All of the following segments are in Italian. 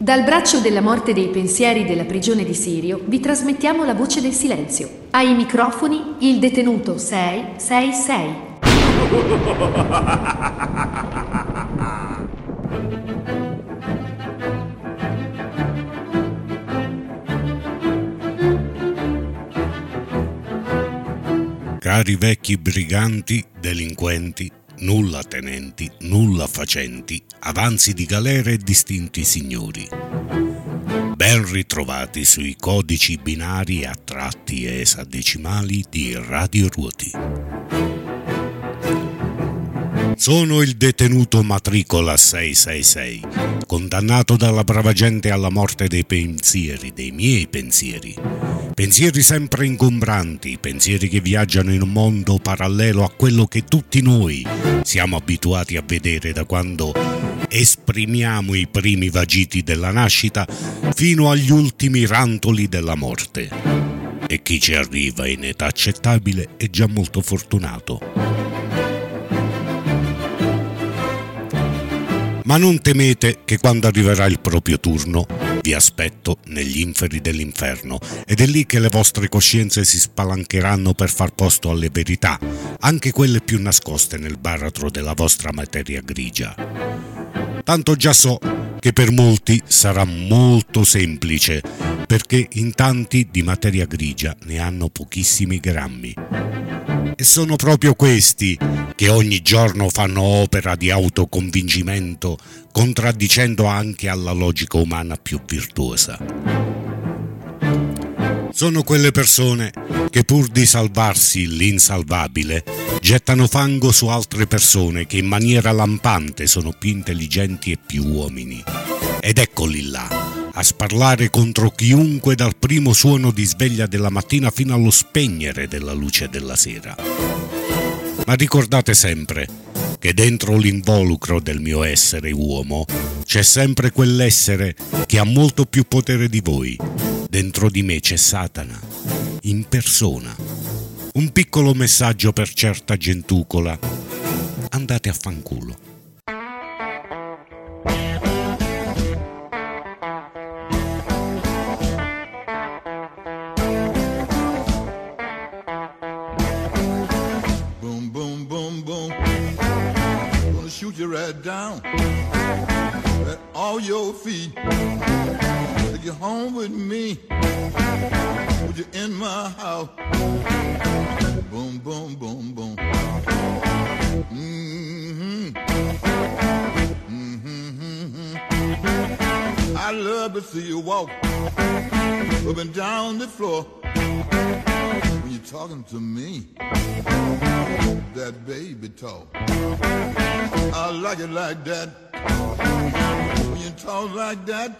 Dal braccio della morte dei pensieri della prigione di Sirio vi trasmettiamo la voce del silenzio. Ai microfoni il detenuto 666. Cari vecchi briganti, delinquenti, nulla tenenti, nulla facenti, avanzi di galera e distinti signori. Ben ritrovati sui codici binari a tratti esadecimali di Radio Ruoti. Sono il detenuto matricola 666, condannato dalla brava gente alla morte dei pensieri, dei miei pensieri. Pensieri sempre ingombranti, pensieri che viaggiano in un mondo parallelo a quello che tutti noi siamo abituati a vedere da quando esprimiamo i primi vagiti della nascita fino agli ultimi rantoli della morte. E chi ci arriva in età accettabile è già molto fortunato. Ma non temete che quando arriverà il proprio turno vi aspetto negli inferi dell'inferno ed è lì che le vostre coscienze si spalancheranno per far posto alle verità, anche quelle più nascoste nel baratro della vostra materia grigia. Tanto già so che per molti sarà molto semplice, perché in tanti di materia grigia ne hanno pochissimi grammi. E sono proprio questi che ogni giorno fanno opera di autoconvincimento, contraddicendo anche alla logica umana più virtuosa. Sono quelle persone che pur di salvarsi l'insalvabile, gettano fango su altre persone che in maniera lampante sono più intelligenti e più uomini. Ed eccoli là, a sparlare contro chiunque dal primo suono di sveglia della mattina fino allo spegnere della luce della sera. Ma ricordate sempre che dentro l'involucro del mio essere uomo c'è sempre quell'essere che ha molto più potere di voi. Dentro di me c'è Satana, in persona. Un piccolo messaggio per certa gentucola. Andate a fanculo. Right down at all your feet. Take you home with me. Would you in my house? Boom, boom, boom, boom. Mm-hmm. Mm-hmm. I love to see you walk up and down the floor when you're talking to me. That baby talk. I like it like that. When you talk like that,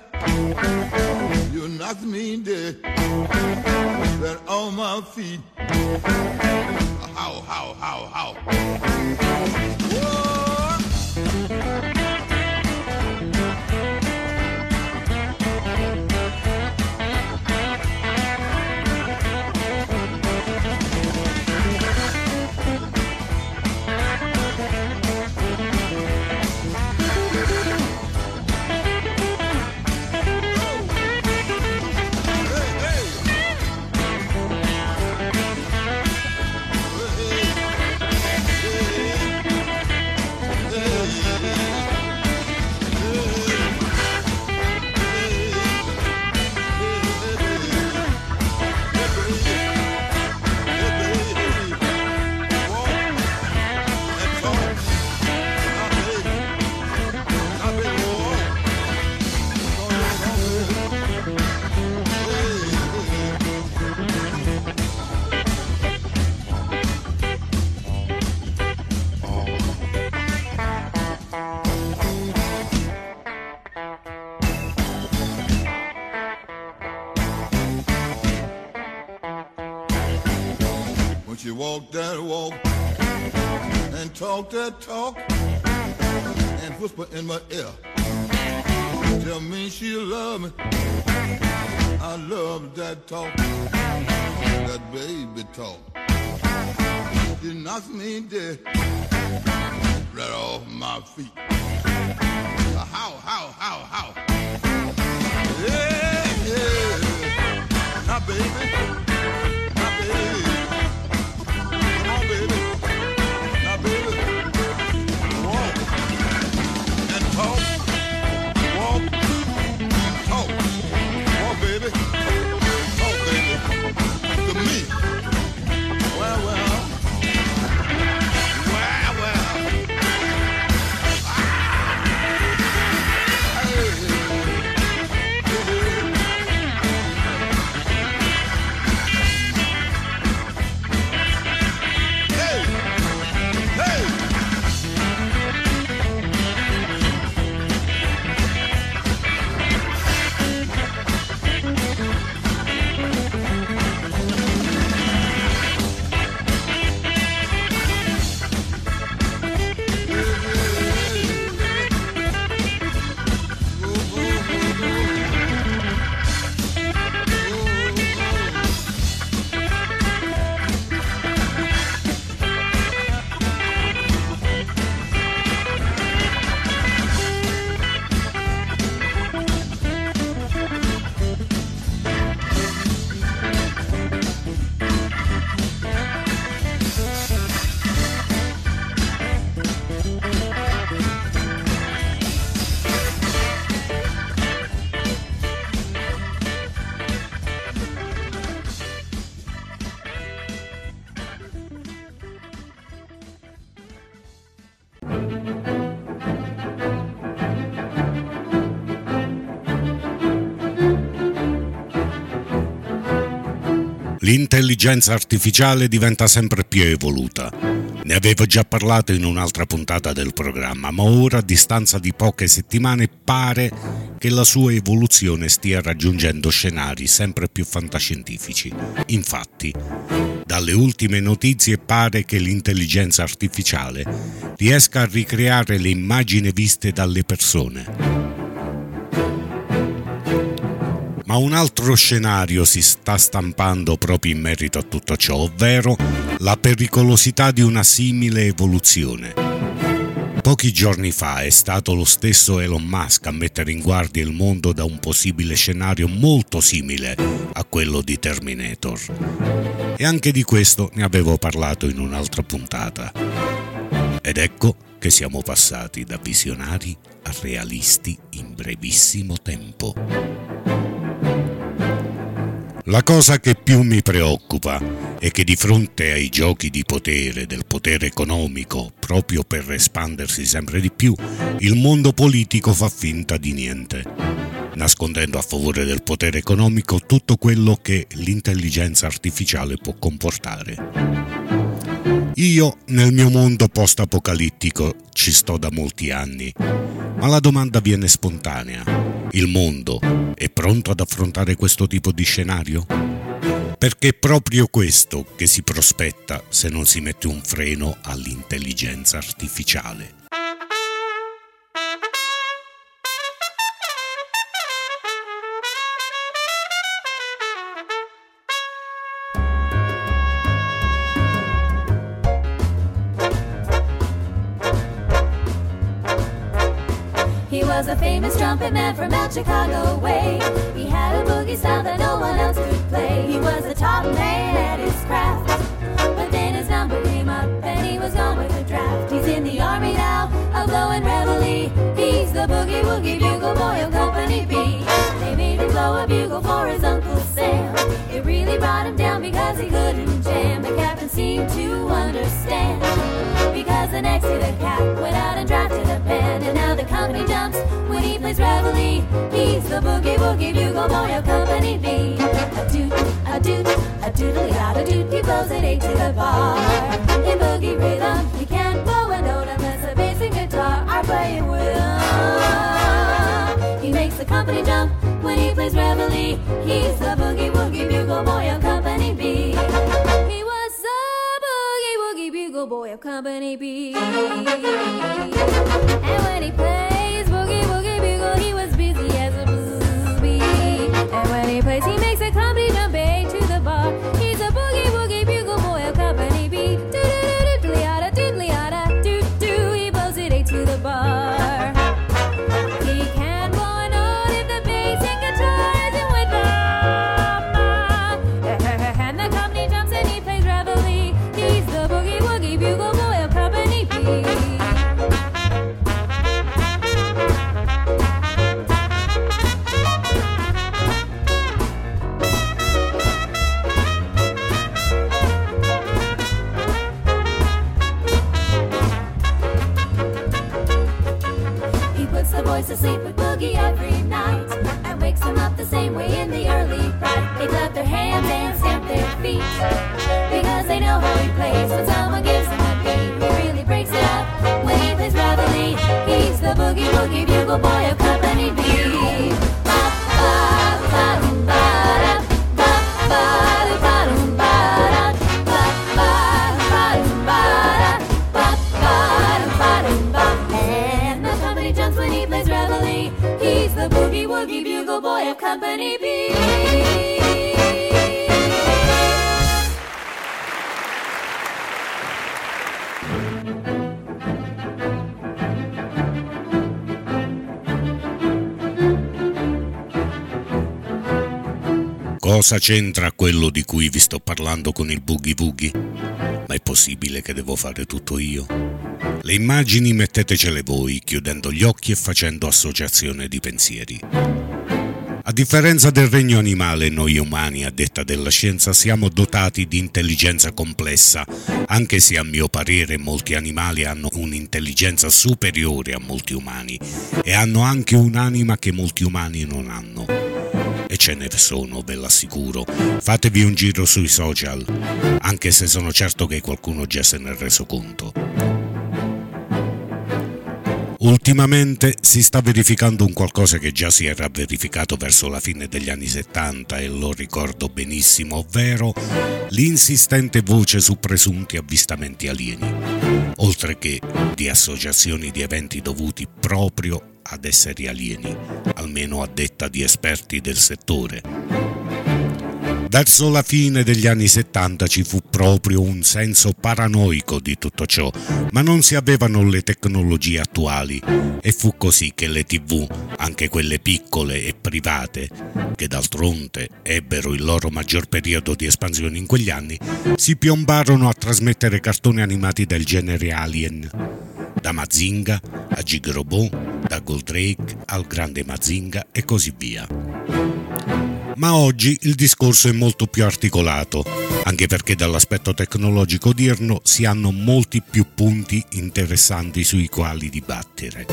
you knock me dead. Right on my feet. How, how, how, how. that talk and whisper in my ear. Tell me she love me. I love that talk, that baby talk. She knocks me dead, right off my feet. How, how, how, how? Yeah, yeah. Now, baby. L'intelligenza artificiale diventa sempre più evoluta. Ne avevo già parlato in un'altra puntata del programma, ma ora a distanza di poche settimane pare che la sua evoluzione stia raggiungendo scenari sempre più fantascientifici. Infatti, dalle ultime notizie pare che l'intelligenza artificiale riesca a ricreare le immagini viste dalle persone ma un altro scenario si sta stampando proprio in merito a tutto ciò, ovvero la pericolosità di una simile evoluzione. Pochi giorni fa è stato lo stesso Elon Musk a mettere in guardia il mondo da un possibile scenario molto simile a quello di Terminator. E anche di questo ne avevo parlato in un'altra puntata. Ed ecco che siamo passati da visionari a realisti in brevissimo tempo. La cosa che più mi preoccupa è che di fronte ai giochi di potere, del potere economico, proprio per espandersi sempre di più, il mondo politico fa finta di niente, nascondendo a favore del potere economico tutto quello che l'intelligenza artificiale può comportare. Io nel mio mondo post-apocalittico ci sto da molti anni, ma la domanda viene spontanea il mondo è pronto ad affrontare questo tipo di scenario? Perché è proprio questo che si prospetta se non si mette un freno all'intelligenza artificiale. Was a famous trumpet man from out Chicago way. He had a boogie style that no one else could play. He was the top man at his craft. But then his number came up and he was gone with the draft. He's in the army now, a blowing reveille. He's the boogie woogie bugle boy of Company B. They made him blow a bugle for his Uncle Sam. It really brought him down because he couldn't jam. The captain seemed to understand. Because the next day the cap went out and drafted a band. And now the plays reveille. He's the boogie woogie bugle boy of Company B. A doot, a doot, a doodly a doot. He blows an eight to the bar. In boogie rhythm, he can't blow a note unless a bass and guitar are playing with him. He makes the company jump when he plays reveille. He's the boogie woogie bugle boy of Company B. He was the boogie woogie bugle boy of Company B. And when he plays Play Team to sleep with Boogie every night and wakes them up the same way in the early bright. They clap their hands and stamp their feet because they know how he plays. When someone gives him a beat, he really breaks it up. When he plays reveille, he's the boogie woogie bugle boy of Company B. boy of Company B. Cosa c'entra quello di cui vi sto parlando con il boogie woogie? Ma è possibile che devo fare tutto io? Le immagini mettetecele voi, chiudendo gli occhi e facendo associazione di pensieri. A differenza del regno animale, noi umani, a detta della scienza, siamo dotati di intelligenza complessa, anche se a mio parere molti animali hanno un'intelligenza superiore a molti umani e hanno anche un'anima che molti umani non hanno. E ce ne sono, ve l'assicuro. Fatevi un giro sui social, anche se sono certo che qualcuno già se ne è reso conto. Ultimamente si sta verificando un qualcosa che già si era verificato verso la fine degli anni 70 e lo ricordo benissimo, ovvero l'insistente voce su presunti avvistamenti alieni, oltre che di associazioni di eventi dovuti proprio ad esseri alieni, almeno a detta di esperti del settore. Verso la fine degli anni 70 ci fu proprio un senso paranoico di tutto ciò, ma non si avevano le tecnologie attuali e fu così che le tv, anche quelle piccole e private, che d'altronde ebbero il loro maggior periodo di espansione in quegli anni, si piombarono a trasmettere cartoni animati del genere Alien. Da Mazinga a Gigrobot, da Goldrake al Grande Mazinga e così via ma oggi il discorso è molto più articolato, anche perché dall'aspetto tecnologico odierno si hanno molti più punti interessanti sui quali dibattere.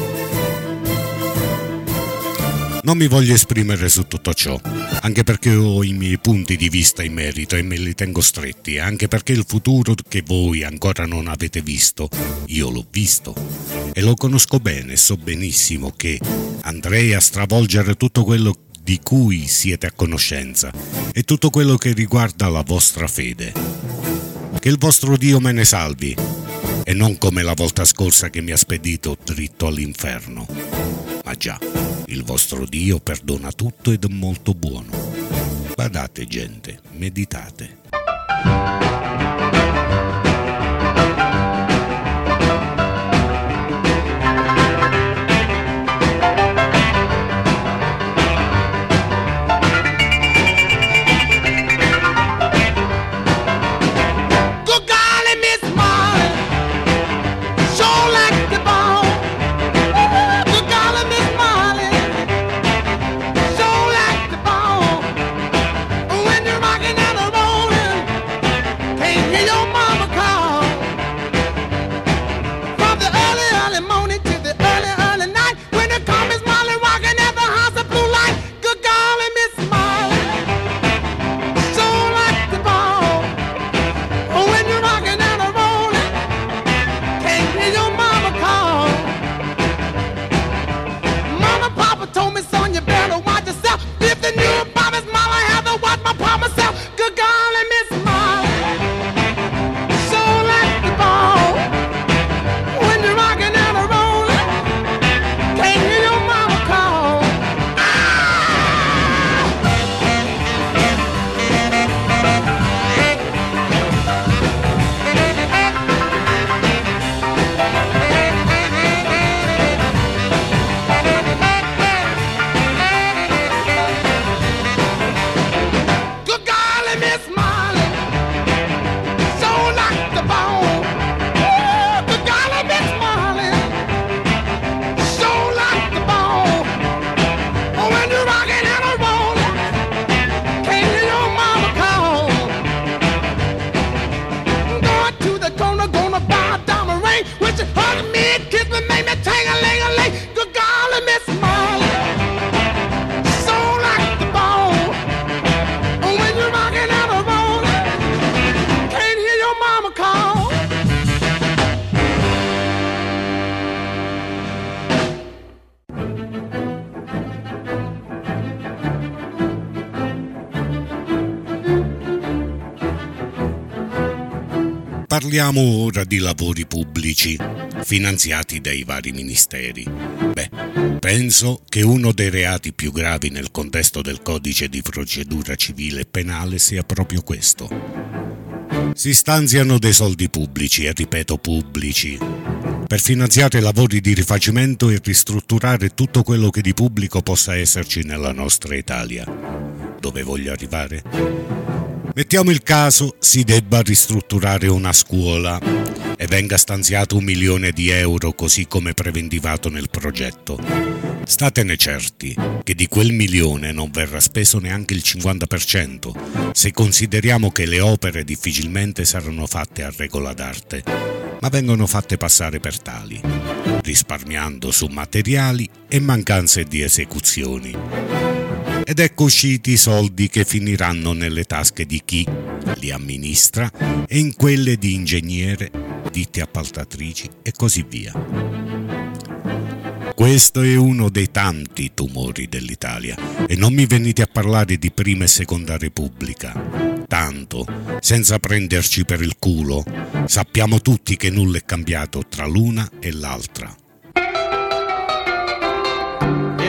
Non mi voglio esprimere su tutto ciò, anche perché ho i miei punti di vista in merito e me li tengo stretti, anche perché il futuro che voi ancora non avete visto, io l'ho visto e lo conosco bene so benissimo che andrei a stravolgere tutto quello di cui siete a conoscenza e tutto quello che riguarda la vostra fede. Che il vostro Dio me ne salvi e non come la volta scorsa che mi ha spedito dritto all'inferno. Ma già, il vostro Dio perdona tutto ed è molto buono. Badate gente, meditate. Parliamo ora di lavori pubblici, finanziati dai vari ministeri. Beh, penso che uno dei reati più gravi nel contesto del codice di procedura civile e penale sia proprio questo. Si stanziano dei soldi pubblici, e ripeto pubblici, per finanziare lavori di rifacimento e ristrutturare tutto quello che di pubblico possa esserci nella nostra Italia. Dove voglio arrivare? Mettiamo il caso si debba ristrutturare una scuola e venga stanziato un milione di euro così come preventivato nel progetto. Statene certi che di quel milione non verrà speso neanche il 50%, se consideriamo che le opere difficilmente saranno fatte a regola d'arte, ma vengono fatte passare per tali, risparmiando su materiali e mancanze di esecuzioni. Ed ecco usciti i soldi che finiranno nelle tasche di chi li amministra e in quelle di ingegnere, ditte appaltatrici e così via. Questo è uno dei tanti tumori dell'Italia e non mi venite a parlare di prima e seconda repubblica. Tanto, senza prenderci per il culo, sappiamo tutti che nulla è cambiato tra l'una e l'altra.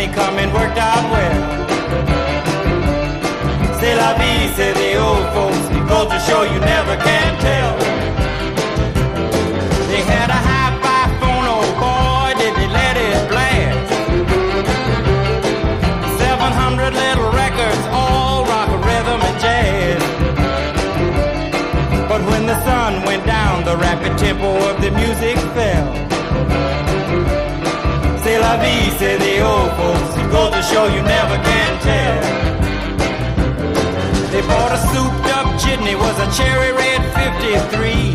money coming worked out well. C'est la vie, say the old folks. Goes to show you never can tell. They had a hi-fi phone, oh boy, did they let it blast. 700 little records, all rock, rhythm, and jazz. But when the sun went down, the rapid tempo of the music fell. C'est vie, say the old folks. It goes to show you never can tell. They bought a souped up jitney, was a cherry red 53.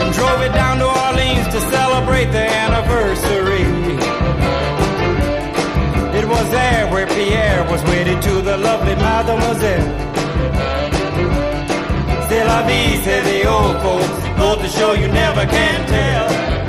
And drove it down to Orleans to celebrate the anniversary. It was there where Pierre was wedded to the lovely mademoiselle. C'est la vie, say the old folks. Go to show you never can tell.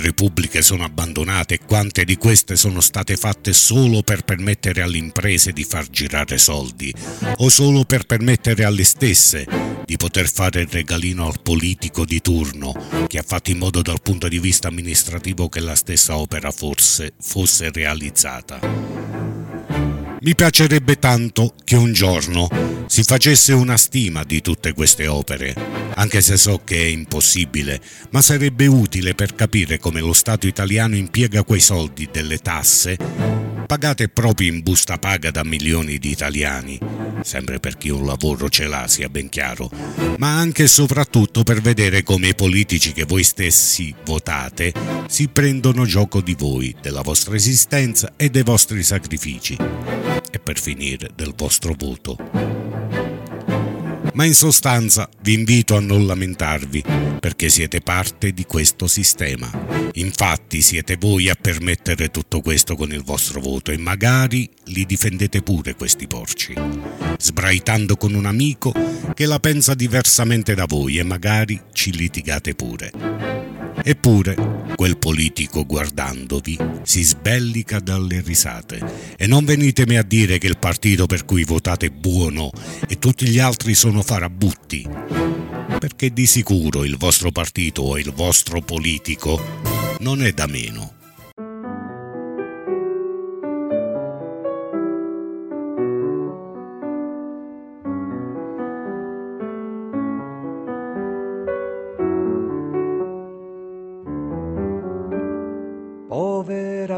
Quante opere pubbliche sono abbandonate e quante di queste sono state fatte solo per permettere alle imprese di far girare soldi o solo per permettere alle stesse di poter fare il regalino al politico di turno che ha fatto in modo dal punto di vista amministrativo che la stessa opera forse fosse realizzata. Mi piacerebbe tanto che un giorno si facesse una stima di tutte queste opere, anche se so che è impossibile, ma sarebbe utile per capire come lo Stato italiano impiega quei soldi delle tasse, pagate proprio in busta paga da milioni di italiani, sempre per chi un lavoro ce l'ha, sia ben chiaro, ma anche e soprattutto per vedere come i politici che voi stessi votate si prendono gioco di voi, della vostra esistenza e dei vostri sacrifici e per finire del vostro voto. Ma in sostanza vi invito a non lamentarvi perché siete parte di questo sistema. Infatti siete voi a permettere tutto questo con il vostro voto e magari li difendete pure questi porci, sbraitando con un amico che la pensa diversamente da voi e magari ci litigate pure. Eppure, quel politico guardandovi si sbellica dalle risate e non venitemi a dire che il partito per cui votate è buono e tutti gli altri sono farabutti, perché di sicuro il vostro partito o il vostro politico non è da meno.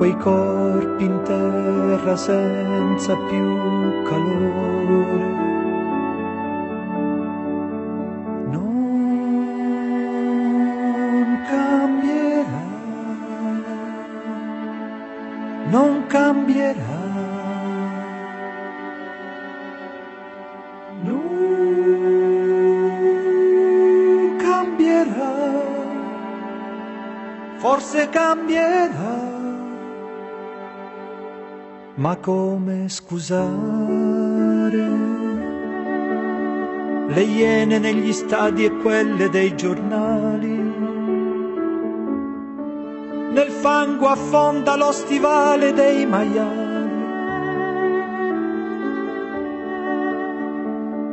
Quei corpi in terra senza più calore. Non cambierà, non cambierà. Non cambierà, forse cambierà, ma come scusare le iene negli stadi e quelle dei giornali? Nel fango affonda lo stivale dei maiali.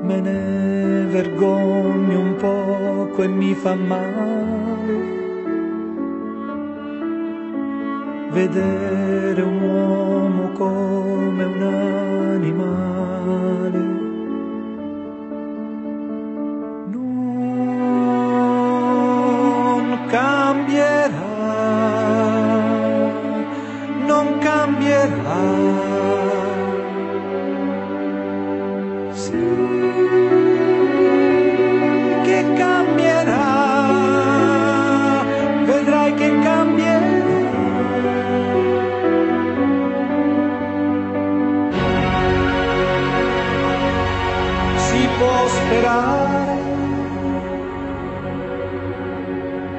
me ne vergogno un poco e mi fa male vedere un uomo come un animale.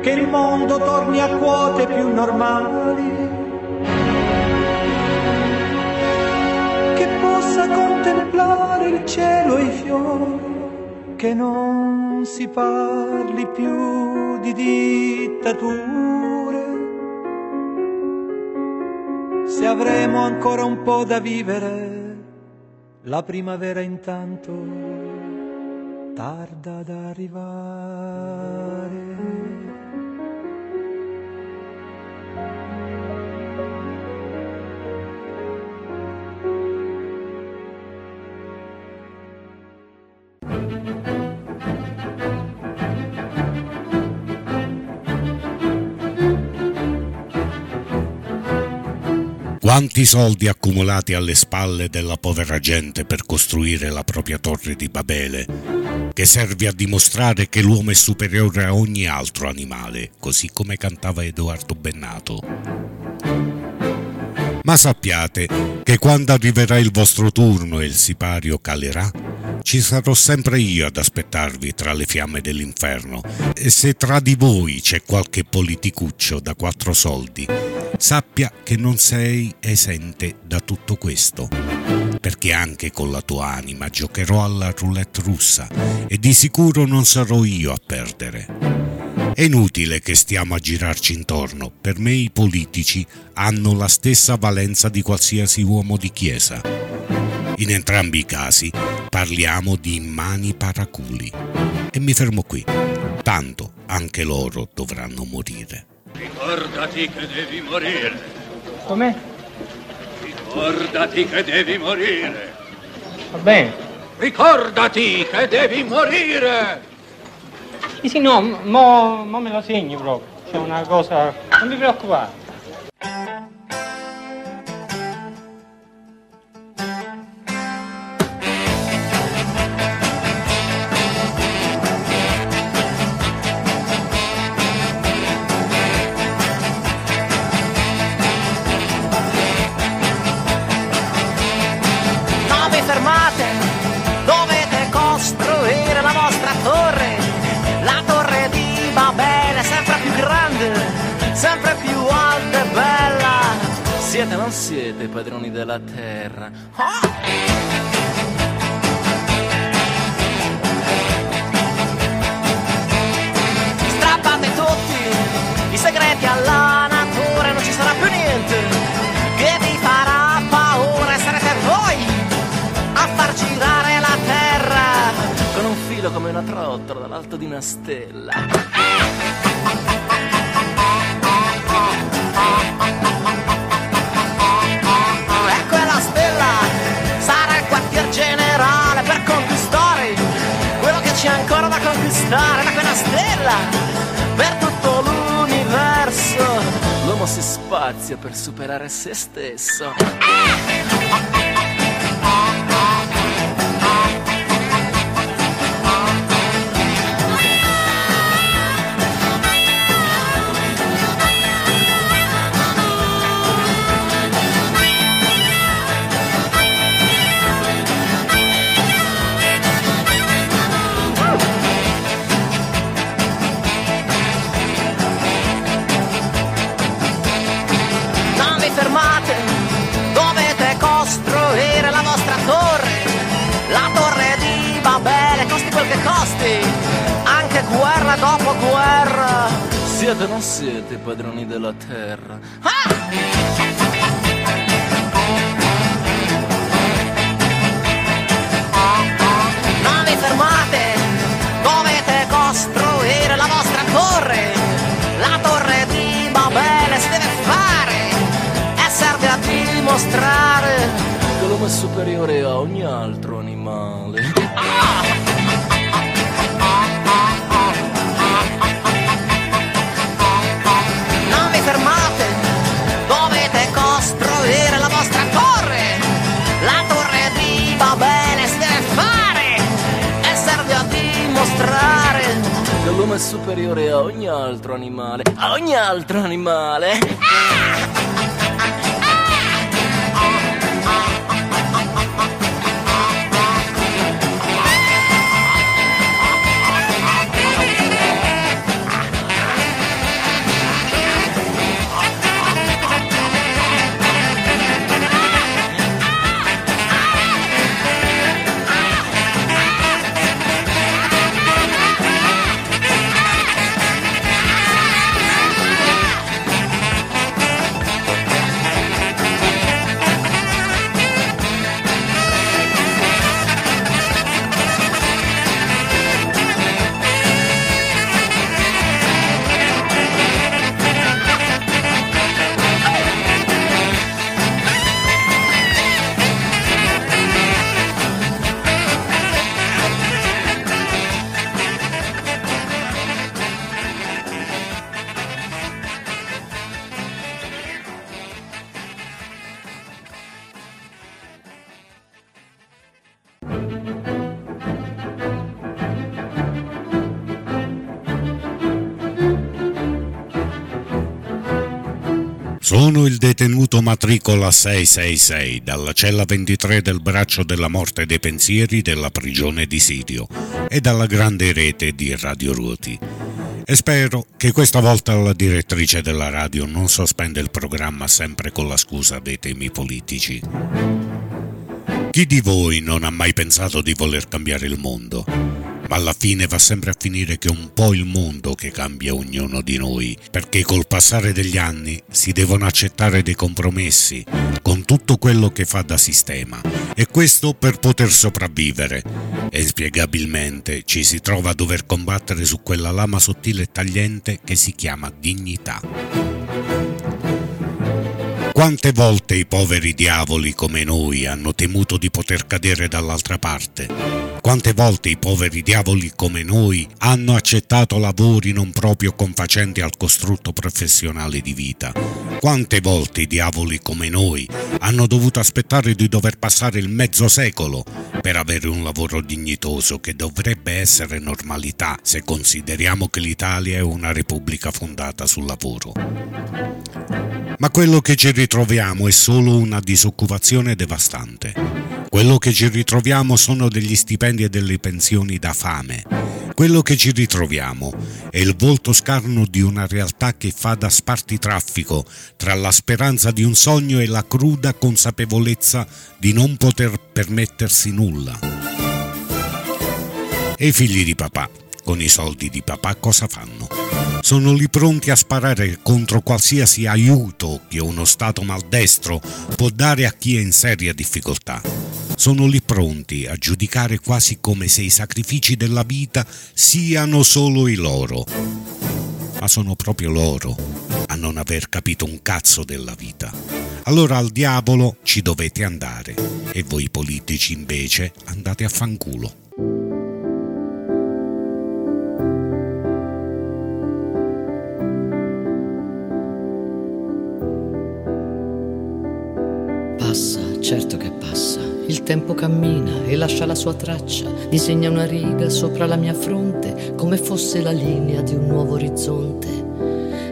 Che il mondo torni a quote più normali. che possa contemplare il cielo e i fiori, che non si parli più di dittature. Se avremo ancora un po' da vivere, la primavera intanto tarda ad arrivare. Quanti soldi accumulati alle spalle della povera gente per costruire la propria torre di Babele, che serve a dimostrare che l'uomo è superiore a ogni altro animale, così come cantava Edoardo Bennato. Ma sappiate che quando arriverà il vostro turno e il sipario calerà, ci sarò sempre io ad aspettarvi tra le fiamme dell'inferno. E se tra di voi c'è qualche politicuccio da quattro soldi, sappia che non sei esente da tutto questo. Perché anche con la tua anima giocherò alla roulette russa e di sicuro non sarò io a perdere. È inutile che stiamo a girarci intorno, per me i politici hanno la stessa valenza di qualsiasi uomo di chiesa. In entrambi i casi parliamo di immani paraculi. E mi fermo qui, tanto anche loro dovranno morire. Ricordati che devi morire. Com'è? Ricordati che devi morire. Va bene. Ricordati che devi morire. Sì, no, mo, mo me lo segno proprio. C'è una cosa... Non vi preoccupate. sexta anche guerra dopo guerra. Siete o non siete padroni della terra? Ah! Non vi fermate, dovete costruire la vostra torre, la torre di Babele si deve fare e serve a dimostrare che l'uomo è superiore a ogni altro superiore a ogni altro animale. A ogni altro animale. Sono detenuto matricola 666 dalla cella 23 del braccio della morte dei pensieri della prigione di Sirio e dalla grande rete di Radio Ruoti. E spero che questa volta la direttrice della radio non sospenda il programma sempre con la scusa dei temi politici. Chi di voi non ha mai pensato di voler cambiare il mondo? Ma alla fine va sempre a finire che è un po' il mondo che cambia ognuno di noi, perché col passare degli anni si devono accettare dei compromessi con tutto quello che fa da sistema, e questo per poter sopravvivere. E inspiegabilmente ci si trova a dover combattere su quella lama sottile e tagliente che si chiama dignità. Quante volte i poveri diavoli come noi hanno temuto di poter cadere dall'altra parte? Quante volte i poveri diavoli come noi hanno accettato lavori non proprio confacenti al costrutto professionale di vita? Quante volte i diavoli come noi hanno dovuto aspettare di dover passare il mezzo secolo per avere un lavoro dignitoso che dovrebbe essere normalità se consideriamo che l'Italia è una repubblica fondata sul lavoro? Ma quello che ci ritroviamo è solo una disoccupazione devastante. Quello che ci ritroviamo sono degli stipendi e delle pensioni da fame. Quello che ci ritroviamo è il volto scarno di una realtà che fa da spartitraffico tra la speranza di un sogno e la cruda consapevolezza di non poter permettersi nulla. E i figli di papà, con i soldi di papà, cosa fanno? Sono lì pronti a sparare contro qualsiasi aiuto che uno Stato maldestro può dare a chi è in seria difficoltà. Sono lì pronti a giudicare quasi come se i sacrifici della vita siano solo i loro. Ma sono proprio loro a non aver capito un cazzo della vita. Allora al diavolo ci dovete andare e voi politici invece andate a fanculo. Certo che passa. Il tempo cammina e lascia la sua traccia, disegna una riga sopra la mia fronte, come fosse la linea di un nuovo orizzonte.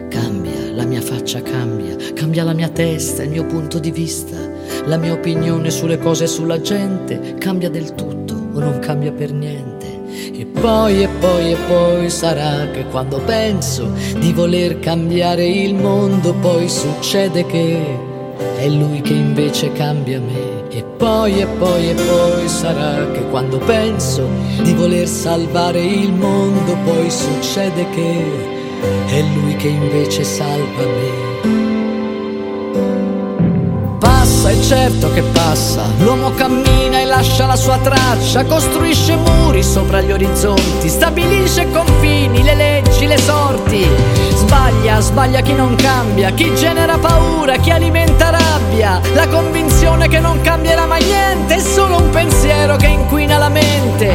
Cambia, la mia faccia cambia, cambia la mia testa, il mio punto di vista, la mia opinione sulle cose e sulla gente, cambia del tutto o non cambia per niente. E poi e poi e poi sarà che quando penso di voler cambiare il mondo, poi succede che è lui che invece cambia me. E poi e poi e poi sarà che quando penso di voler salvare il mondo, poi succede che è lui che invece salva me. Passa, è certo che passa, l'uomo cammina e lascia la sua traccia, costruisce muri sopra gli orizzonti, stabilisce confini, le leggi, le sorti. Sbaglia, sbaglia chi non cambia, chi genera paura, chi alimenta rabbia, la convinzione che non cambierà mai niente, è solo un pensiero che inquina la mente.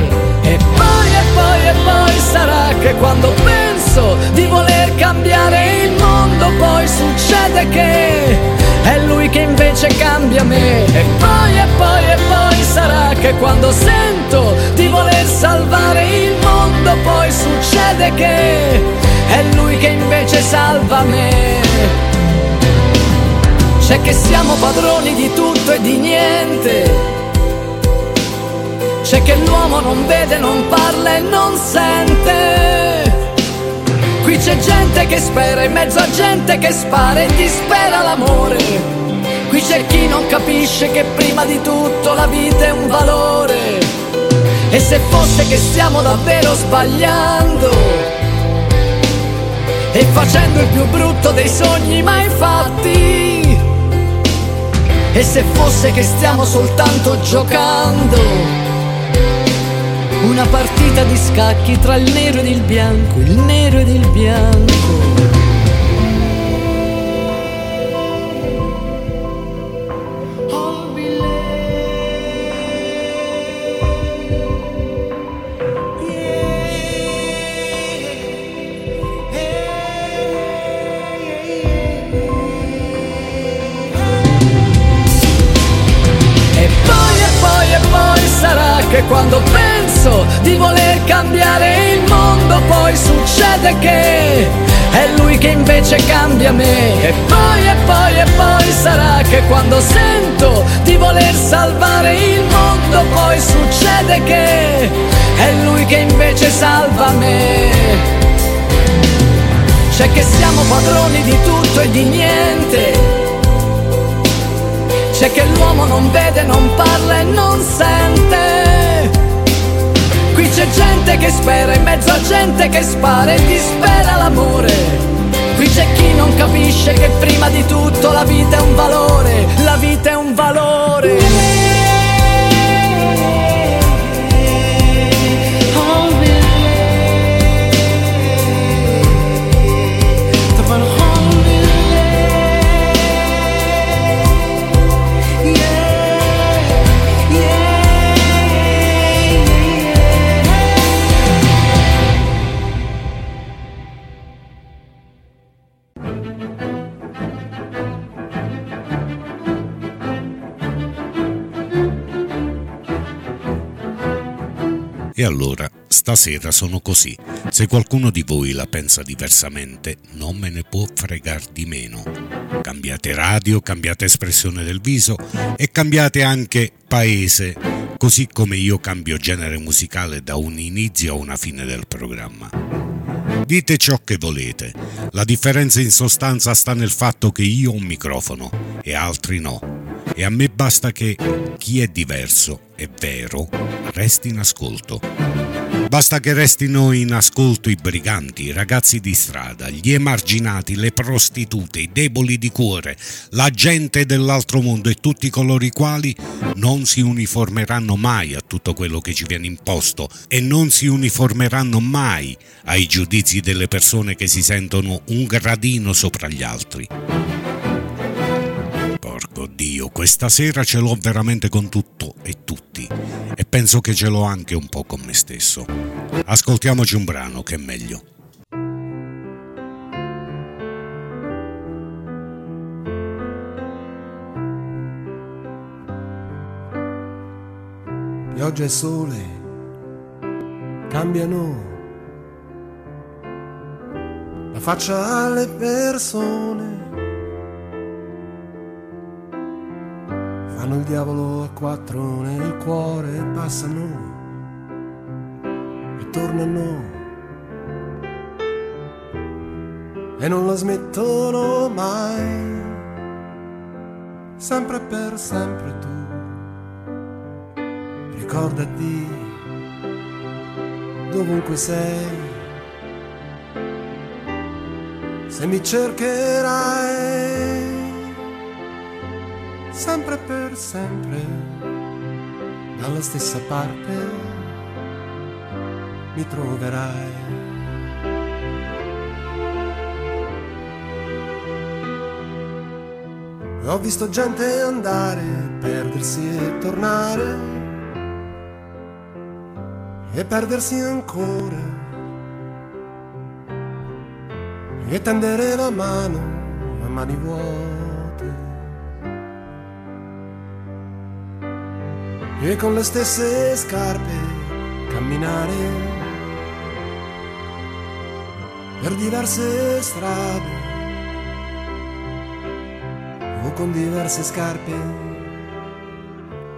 E poi e poi e poi sarà che quando penso di voler cambiare il mondo, poi succede che invece cambia me. E poi e poi e poi sarà che quando sento di voler salvare il mondo, poi succede che è lui che invece salva me. C'è che siamo padroni di tutto e di niente. C'è che l'uomo non vede, non parla e non sente. Qui c'è gente che spera in mezzo a gente che spara e dispera l'amore. Qui c'è chi non capisce che prima di tutto la vita è un valore. E se fosse che stiamo davvero sbagliando e facendo il più brutto dei sogni mai fatti. E se fosse che stiamo soltanto giocando una partita di scacchi tra il nero ed il bianco, il nero ed il bianco. E poi e poi e poi sarà che quando sento di voler salvare il mondo, poi succede che è lui che invece salva me. C'è che siamo padroni di tutto e di niente. C'è che l'uomo non vede, non parla e non sente. Qui c'è gente che spera in mezzo a gente che spara e dispera l'amore. Qui c'è chi non capisce che prima di tutto la vita è un valore, la vita è un valore. E allora, stasera sono così. Se qualcuno di voi la pensa diversamente, non me ne può fregar di meno. Cambiate radio, cambiate espressione del viso e cambiate anche paese così come io cambio genere musicale da un inizio a una fine del programma. Dite ciò che volete, la differenza in sostanza sta nel fatto che io ho un microfono e altri no. E a me basta che chi è diverso e vero resti in ascolto. Basta che restino in ascolto i briganti, i ragazzi di strada, gli emarginati, le prostitute, i deboli di cuore, la gente dell'altro mondo e tutti coloro i quali non si uniformeranno mai a tutto quello che ci viene imposto e non si uniformeranno mai ai giudizi delle persone che si sentono un gradino sopra gli altri. Porco Dio, questa sera ce l'ho veramente con tutto e tutti e penso che ce l'ho anche un po' con me stesso. Ascoltiamoci un brano che è meglio. Pioggia e sole cambiano la faccia alle persone. Fanno il diavolo a quattro nel cuore e passano e tornano. E non la smettono mai, sempre per sempre tu. Ricordati dovunque sei, se mi cercherai sempre per sempre dalla stessa parte mi troverai. Ho visto gente andare, perdersi e tornare e perdersi ancora e tendere la mano a mani vuote e con le stesse scarpe camminare per diverse strade o con diverse scarpe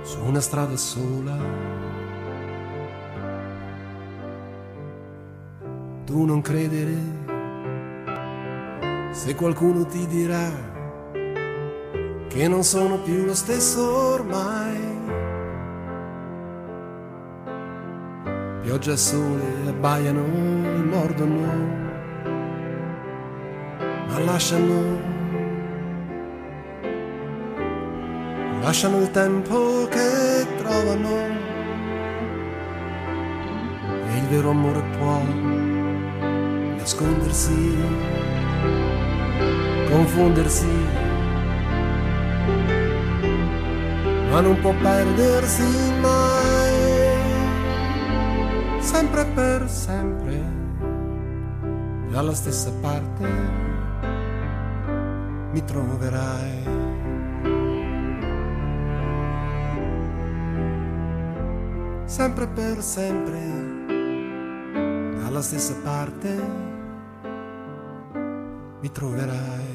su una strada sola. Tu non credere se qualcuno ti dirà che non sono più lo stesso ormai. Pioggia e sole abbaiano e mordono, ma lasciano lasciano il tempo che trovano. E il vero amore può nascondersi, confondersi, ma non può perdersi mai, sempre per sempre, dalla stessa parte mi troverai. sempre per sempre, dalla stessa parte mi troverai.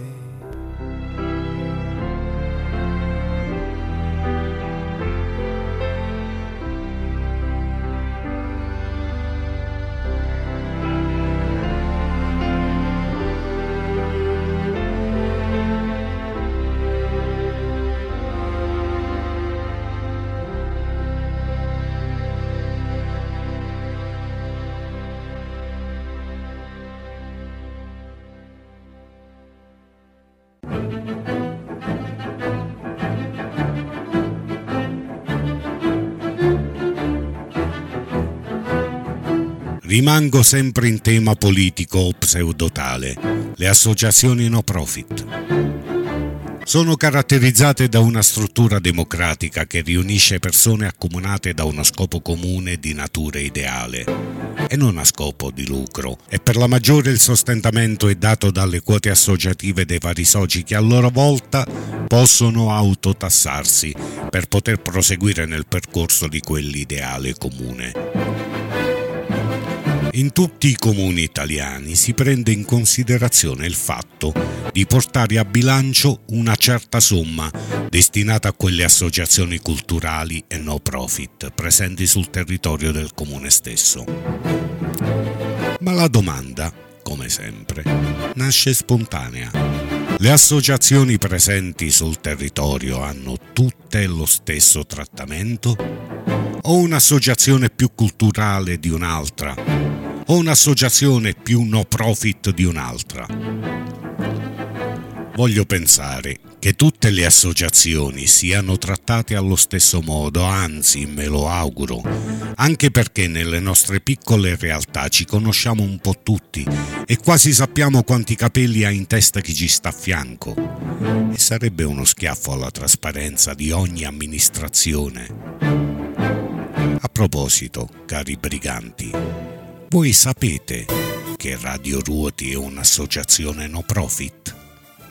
Rimango sempre in tema politico o pseudotale, le associazioni no profit. Sono caratterizzate da una struttura democratica che riunisce persone accomunate da uno scopo comune di natura ideale e non a scopo di lucro e per la maggiore il sostentamento è dato dalle quote associative dei vari soci che a loro volta possono autotassarsi per poter proseguire nel percorso di quell'ideale comune. In tutti i comuni italiani si prende in considerazione il fatto di portare a bilancio una certa somma destinata a quelle associazioni culturali e no profit presenti sul territorio del comune stesso. Ma la domanda, come sempre, nasce spontanea. Le associazioni presenti sul territorio hanno tutte lo stesso trattamento? O un'associazione più culturale di un'altra? O un'associazione più no profit di un'altra? Voglio pensare che tutte le associazioni siano trattate allo stesso modo, anzi me lo auguro, anche perché nelle nostre piccole realtà ci conosciamo un po' tutti e quasi sappiamo quanti capelli ha in testa chi ci sta a fianco. E sarebbe uno schiaffo alla trasparenza di ogni amministrazione. A proposito, cari briganti, voi sapete che Radio Ruoti è un'associazione no profit?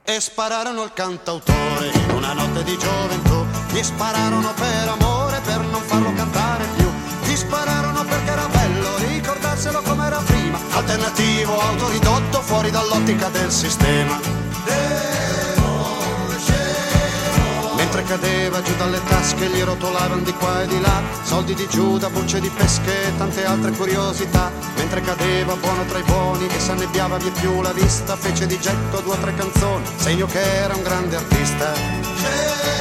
e spararono al cantautore in una notte di gioventù. Gli spararono per amore, per non farlo cantare più. Gli spararono perché era bello ricordarselo come era prima. Alternativo, autoridotto, fuori dall'ottica del sistema. Mentre cadeva giù dalle tasche gli rotolavano di qua e di là Soldi di Giuda, bucce di pesche e tante altre curiosità. Mentre cadeva buono tra i buoni e s'annebbiava via più la vista Fece di getto due o tre canzoni, segno che era un grande artista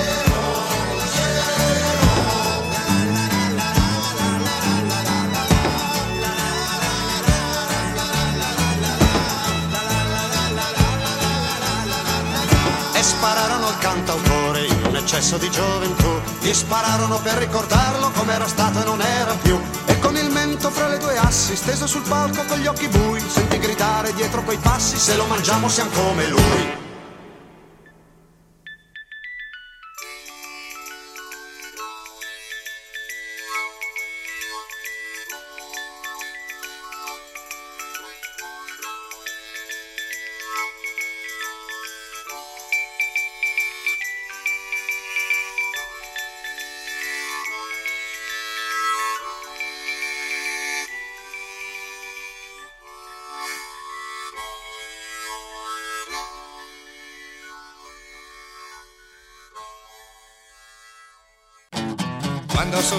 eccesso di gioventù. Gli spararono per ricordarlo come era stato e non era più. E con il mento fra le due assi Steso sul palco con gli occhi bui Senti gridare dietro quei passi Se lo mangiamo siamo come lui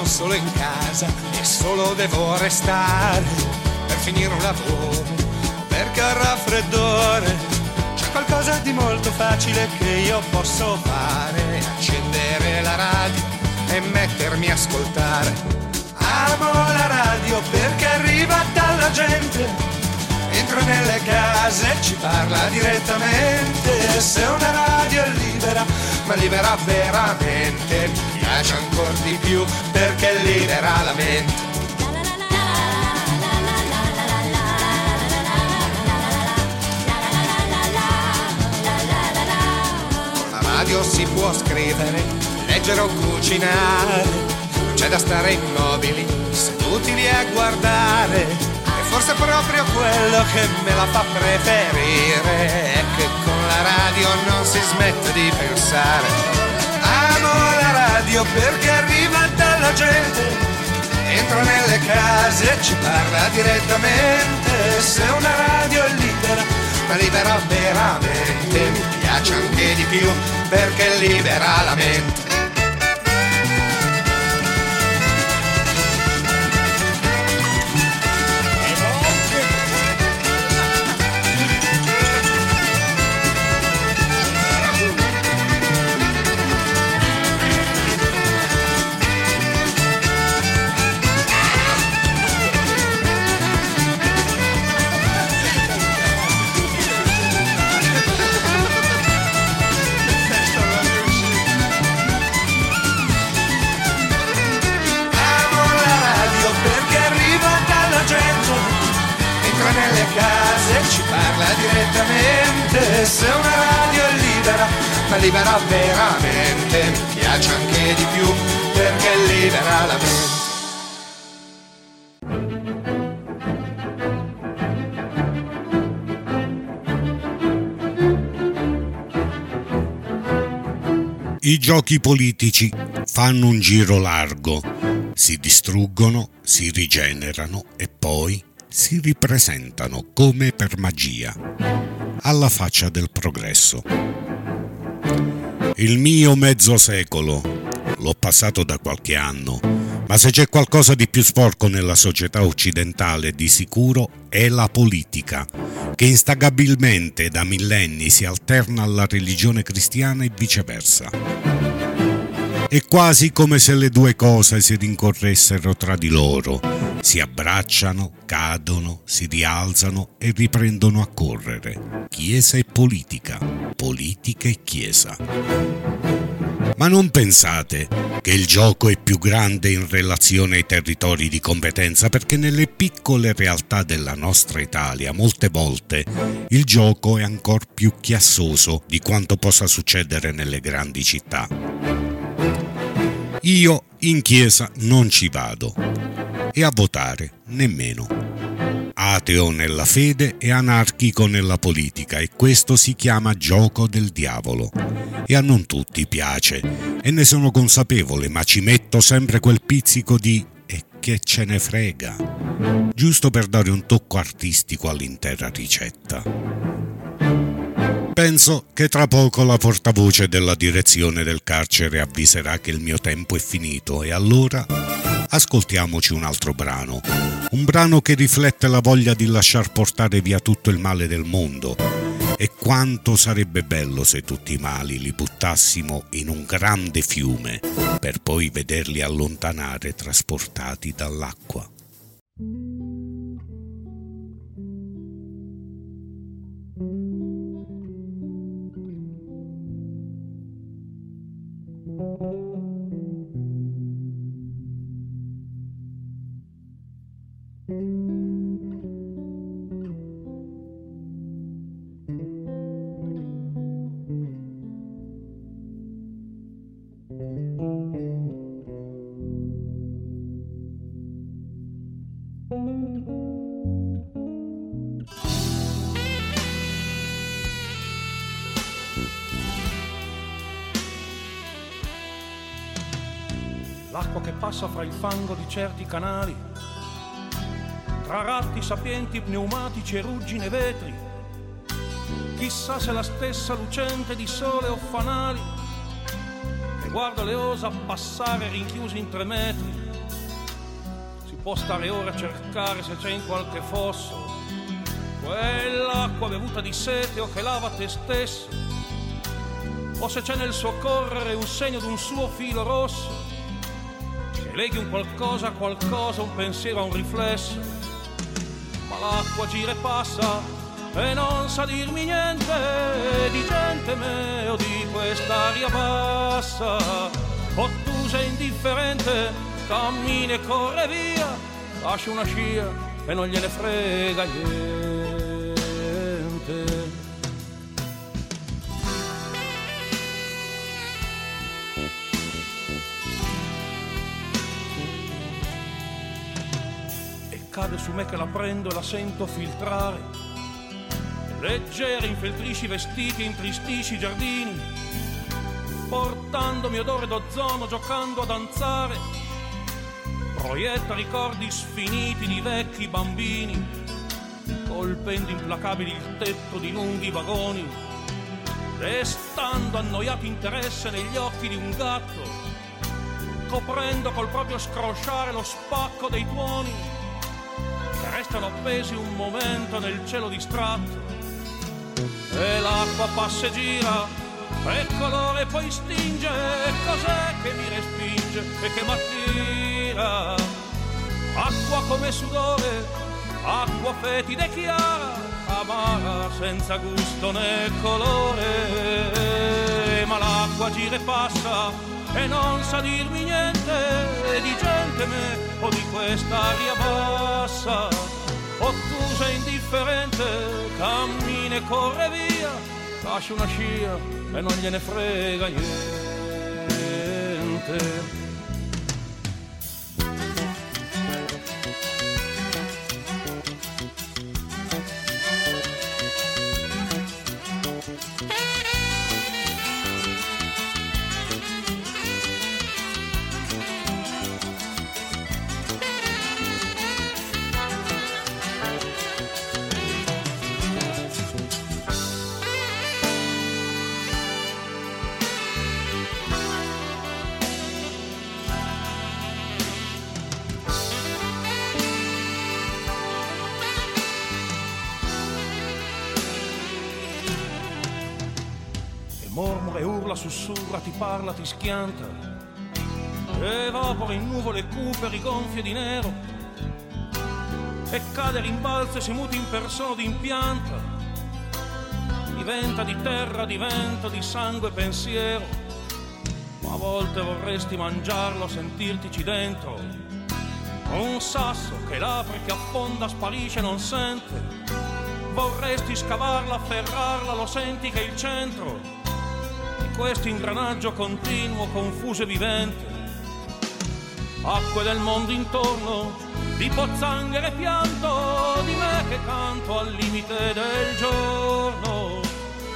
solo in casa e solo devo restare per finire un lavoro, perché ho raffreddore. C'è qualcosa di molto facile che io posso fare, accendere la radio e mettermi a ascoltare. Amo la radio perché arriva dalla gente. Entra nelle case e ci parla direttamente. Se una radio è libera, ma libera veramente, mi piace ancora di più perché libera la mente. Con la radio si può scrivere, leggere o cucinare, non c'è da stare immobili, seduti lì a guardare. E forse proprio quello che me la fa preferire è che con la radio non si smette di pensare. Amo la radio perché arriva dalla gente, entra nelle case e ci parla direttamente. Se una radio è libera, ma libera veramente, mi piace anche di più perché libera la mente. I giochi politici fanno un giro largo, si distruggono, si rigenerano e poi si ripresentano come per magia, alla faccia del progresso. Il mio mezzo secolo l'ho passato da qualche anno, ma se c'è qualcosa di più sporco nella società occidentale, di sicuro è la politica, che instagabilmente da millenni si alterna alla religione cristiana e viceversa. È quasi come se le due cose si rincorressero tra di loro, si abbracciano, cadono, si rialzano e riprendono a correre. Chiesa e politica, politica e Chiesa. Ma non pensate che il gioco è più grande in relazione ai territori di competenza perché nelle piccole realtà della nostra Italia molte volte il gioco è ancora più chiassoso di quanto possa succedere nelle grandi città. Io in chiesa non ci vado e a votare nemmeno. Ateo nella fede e anarchico nella politica e questo si chiama gioco del diavolo. E a non tutti piace e ne sono consapevole, ma ci metto sempre quel pizzico di e che ce ne frega, giusto per dare un tocco artistico all'intera ricetta. Penso che tra poco la portavoce della direzione del carcere avviserà che il mio tempo è finito e allora ascoltiamoci un altro brano. Un brano che riflette la voglia di lasciar portare via tutto il male del mondo. E quanto sarebbe bello se tutti i mali li buttassimo in un grande fiume per poi vederli allontanare trasportati dall'acqua. L'acqua che passa fra il fango di certi canali, tra ratti sapienti pneumatici e ruggine vetri, chissà se la stessa lucente di sole o fanali, che guarda le osa passare rinchiusi in tre metri, si può stare ora a cercare se c'è in qualche fosso. Quell'acqua bevuta di sete o che lava te stesso, o se c'è nel suo correre un segno d'un suo filo rosso leghi un qualcosa a qualcosa, un pensiero a un riflesso, ma l'acqua gira e passa e non sa dirmi niente di gente me o di quest'aria bassa, ottusa e indifferente, cammina e corre via, lascia una scia e non gliene frega niente. Cade su me che la prendo e la sento filtrare. Leggera infeltrisci vestiti, intristisci i giardini, portandomi odore d'ozono, giocando a danzare. Proietta ricordi sfiniti di vecchi bambini, colpendo implacabili il tetto di lunghi vagoni, restando annoiato interesse negli occhi di un gatto, coprendo col proprio scrosciare lo spacco dei tuoni restano appesi un momento nel cielo distratto. E l'acqua passa e gira e colore poi stinge cos'è che mi respinge e che m'attira? Acqua come sudore acqua fetida e chiara amara senza gusto né colore. Ma l'acqua gira e passa e non sa dirmi niente di gente me o di quest'aria bassa, ottusa e indifferente, cammina e corre via, lascia una scia e non gliene frega niente. Sussurra, ti parla, ti schianta. Evapora in nuvole cupe, rigonfie di nero. E cade, rimbalza e si muti in persona d'impianta. Diventa di terra, diventa di sangue pensiero. Ma a volte vorresti mangiarlo, sentirtici dentro. Un sasso che l'apre, che affonda, sparisce, non sente. Vorresti scavarla, afferrarla, lo senti che è il centro questo ingranaggio continuo, confuso e vivente. Acque del mondo intorno, di pozzanghere pianto, di me che canto al limite del giorno.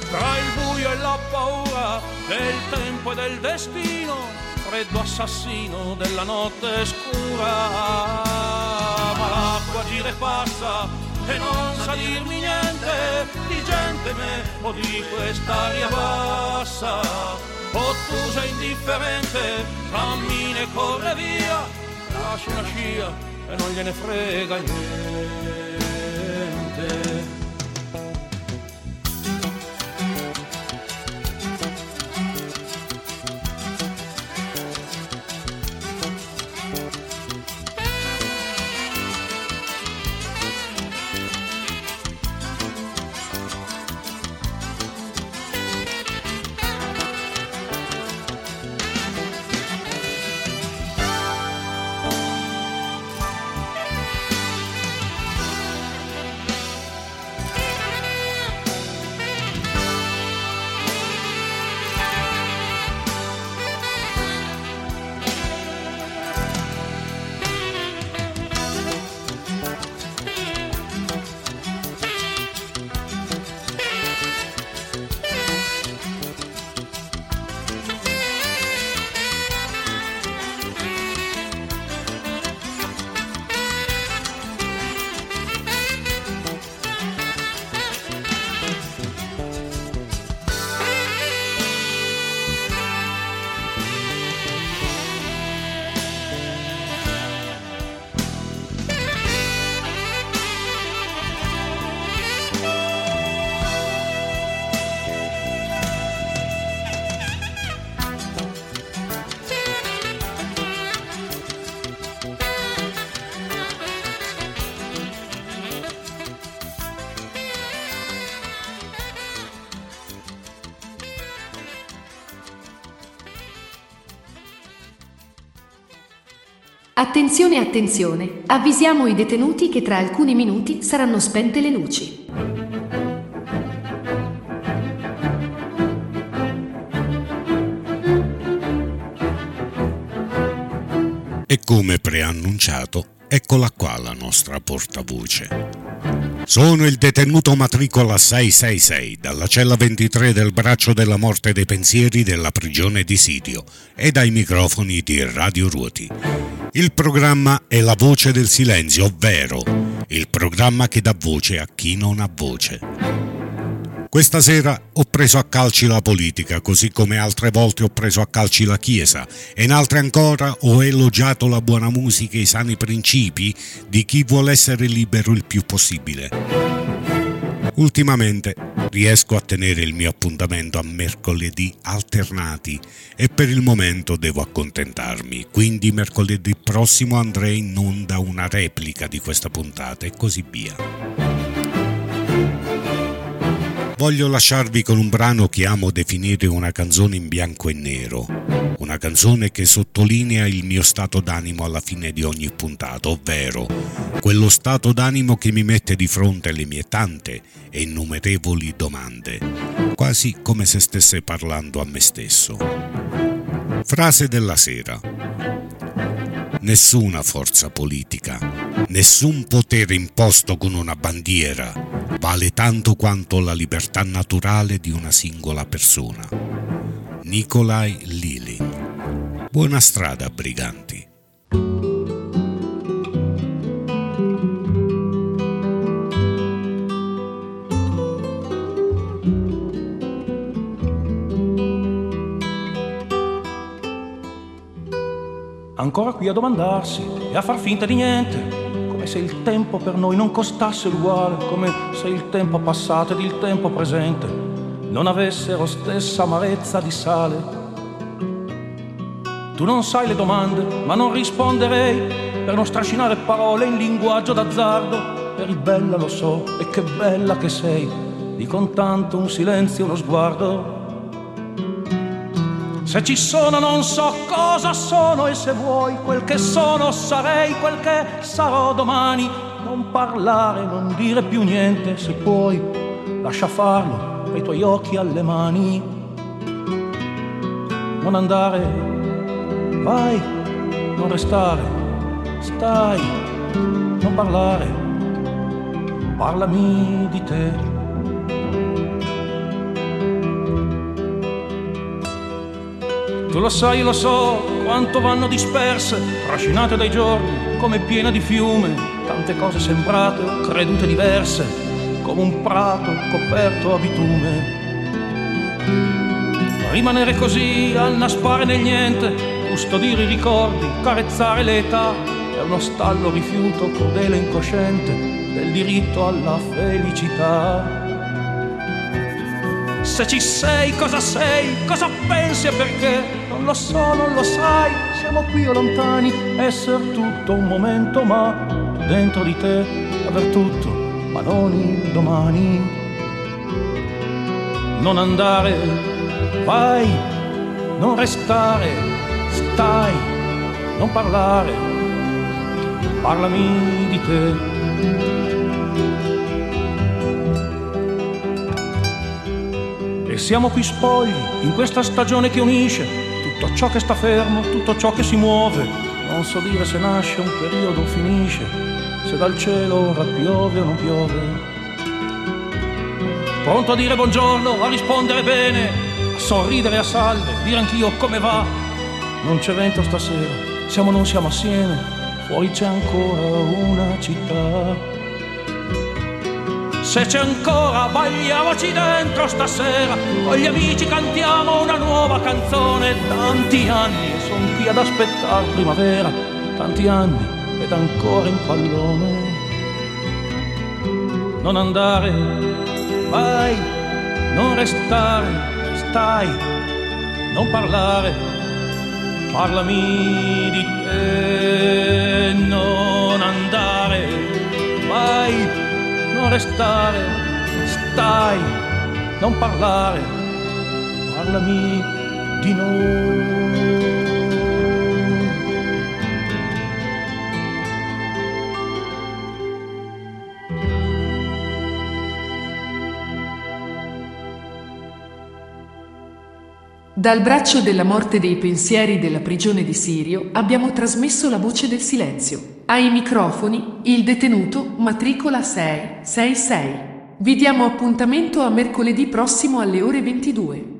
Tra il buio e la paura del tempo e del destino, freddo assassino della notte scura. Ma l'acqua gira e passa e non sa dirmi niente di gente me o di quest'aria bassa. O tu sei indifferente, cammina e corre via, lascia una scia e non gliene frega niente. Attenzione, attenzione, avvisiamo i detenuti che tra alcuni minuti saranno spente le luci. E come preannunciato, eccola qua la nostra portavoce. Sono il detenuto matricola 666 dalla cella 23 del braccio della morte dei pensieri della prigione di Sidio e dai microfoni di Radio Ruoti. Il programma è La voce del silenzio, ovvero il programma che dà voce a chi non ha voce. Questa sera ho preso a calci la politica, così come altre volte ho preso a calci la Chiesa, e in altre ancora ho elogiato la buona musica e i sani principi di chi vuole essere libero il più possibile. Ultimamente riesco a tenere il mio appuntamento a mercoledì alternati e per il momento devo accontentarmi, quindi mercoledì prossimo andrei in onda una replica di questa puntata e così via. Voglio lasciarvi con un brano che amo definire una canzone in bianco e nero, una canzone che sottolinea il mio stato d'animo alla fine di ogni puntata, ovvero quello stato d'animo che mi mette di fronte alle mie tante e innumerevoli domande, quasi come se stesse parlando a me stesso. Frase della sera. Nessuna forza politica, nessun potere imposto con una bandiera vale tanto quanto la libertà naturale di una singola persona. Nikolai Lilin. Buona strada, briganti. Ancora qui a domandarsi e a far finta di niente come se il tempo per noi non costasse l'uguale, come se il tempo passato ed il tempo presente non avessero stessa amarezza di sale. Tu non sai le domande, ma non risponderei per non strascinare parole in linguaggio d'azzardo. Eri bella, lo so, e che bella che sei, di con tanto un silenzio, uno sguardo. Se ci sono non so cosa sono e se vuoi quel che sono sarei quel che sarò domani. Non parlare, non dire più niente, se puoi, lascia farlo, ai tuoi occhi alle mani. Non andare, vai, non restare, stai, non parlare, parlami di te. Tu lo sai, lo so, quanto vanno disperse, trascinate dai giorni, come piena di fiume, tante cose sembrate o credute diverse, come un prato coperto a bitume. Rimanere così, annaspare nel niente, custodire i ricordi, carezzare l'età, è uno stallo rifiuto crudele e incosciente del diritto alla felicità. Se ci sei, cosa sei, cosa pensi e perché? Non lo so, non lo sai, siamo qui o lontani, essere tutto un momento, ma dentro di te aver tutto, ma non il domani. Non andare, vai, non restare, stai, non parlare, parlami di te. E siamo qui spogli, in questa stagione che unisce tutto ciò che sta fermo, tutto ciò che si muove. Non so dire se nasce un periodo o finisce, se dal cielo ora piove o non piove. Pronto a dire buongiorno, a rispondere bene, a sorridere a salve, dire anch'io come va. Non c'è vento stasera, siamo non siamo assieme, fuori c'è ancora una città. Se c'è ancora, balliamoci dentro stasera. Con gli amici cantiamo una nuova canzone. Tanti anni e son qui ad aspettare primavera. Tanti anni ed ancora in pallone. Non andare, vai, non restare, stai, non parlare. Parlami di te, non andare, vai non restare, stai, non parlare, parlami di noi. Dal braccio della morte dei pensieri della prigione di Sirio abbiamo trasmesso la voce del silenzio. Ai microfoni il detenuto matricola 666. Vi diamo appuntamento a mercoledì prossimo alle ore 22.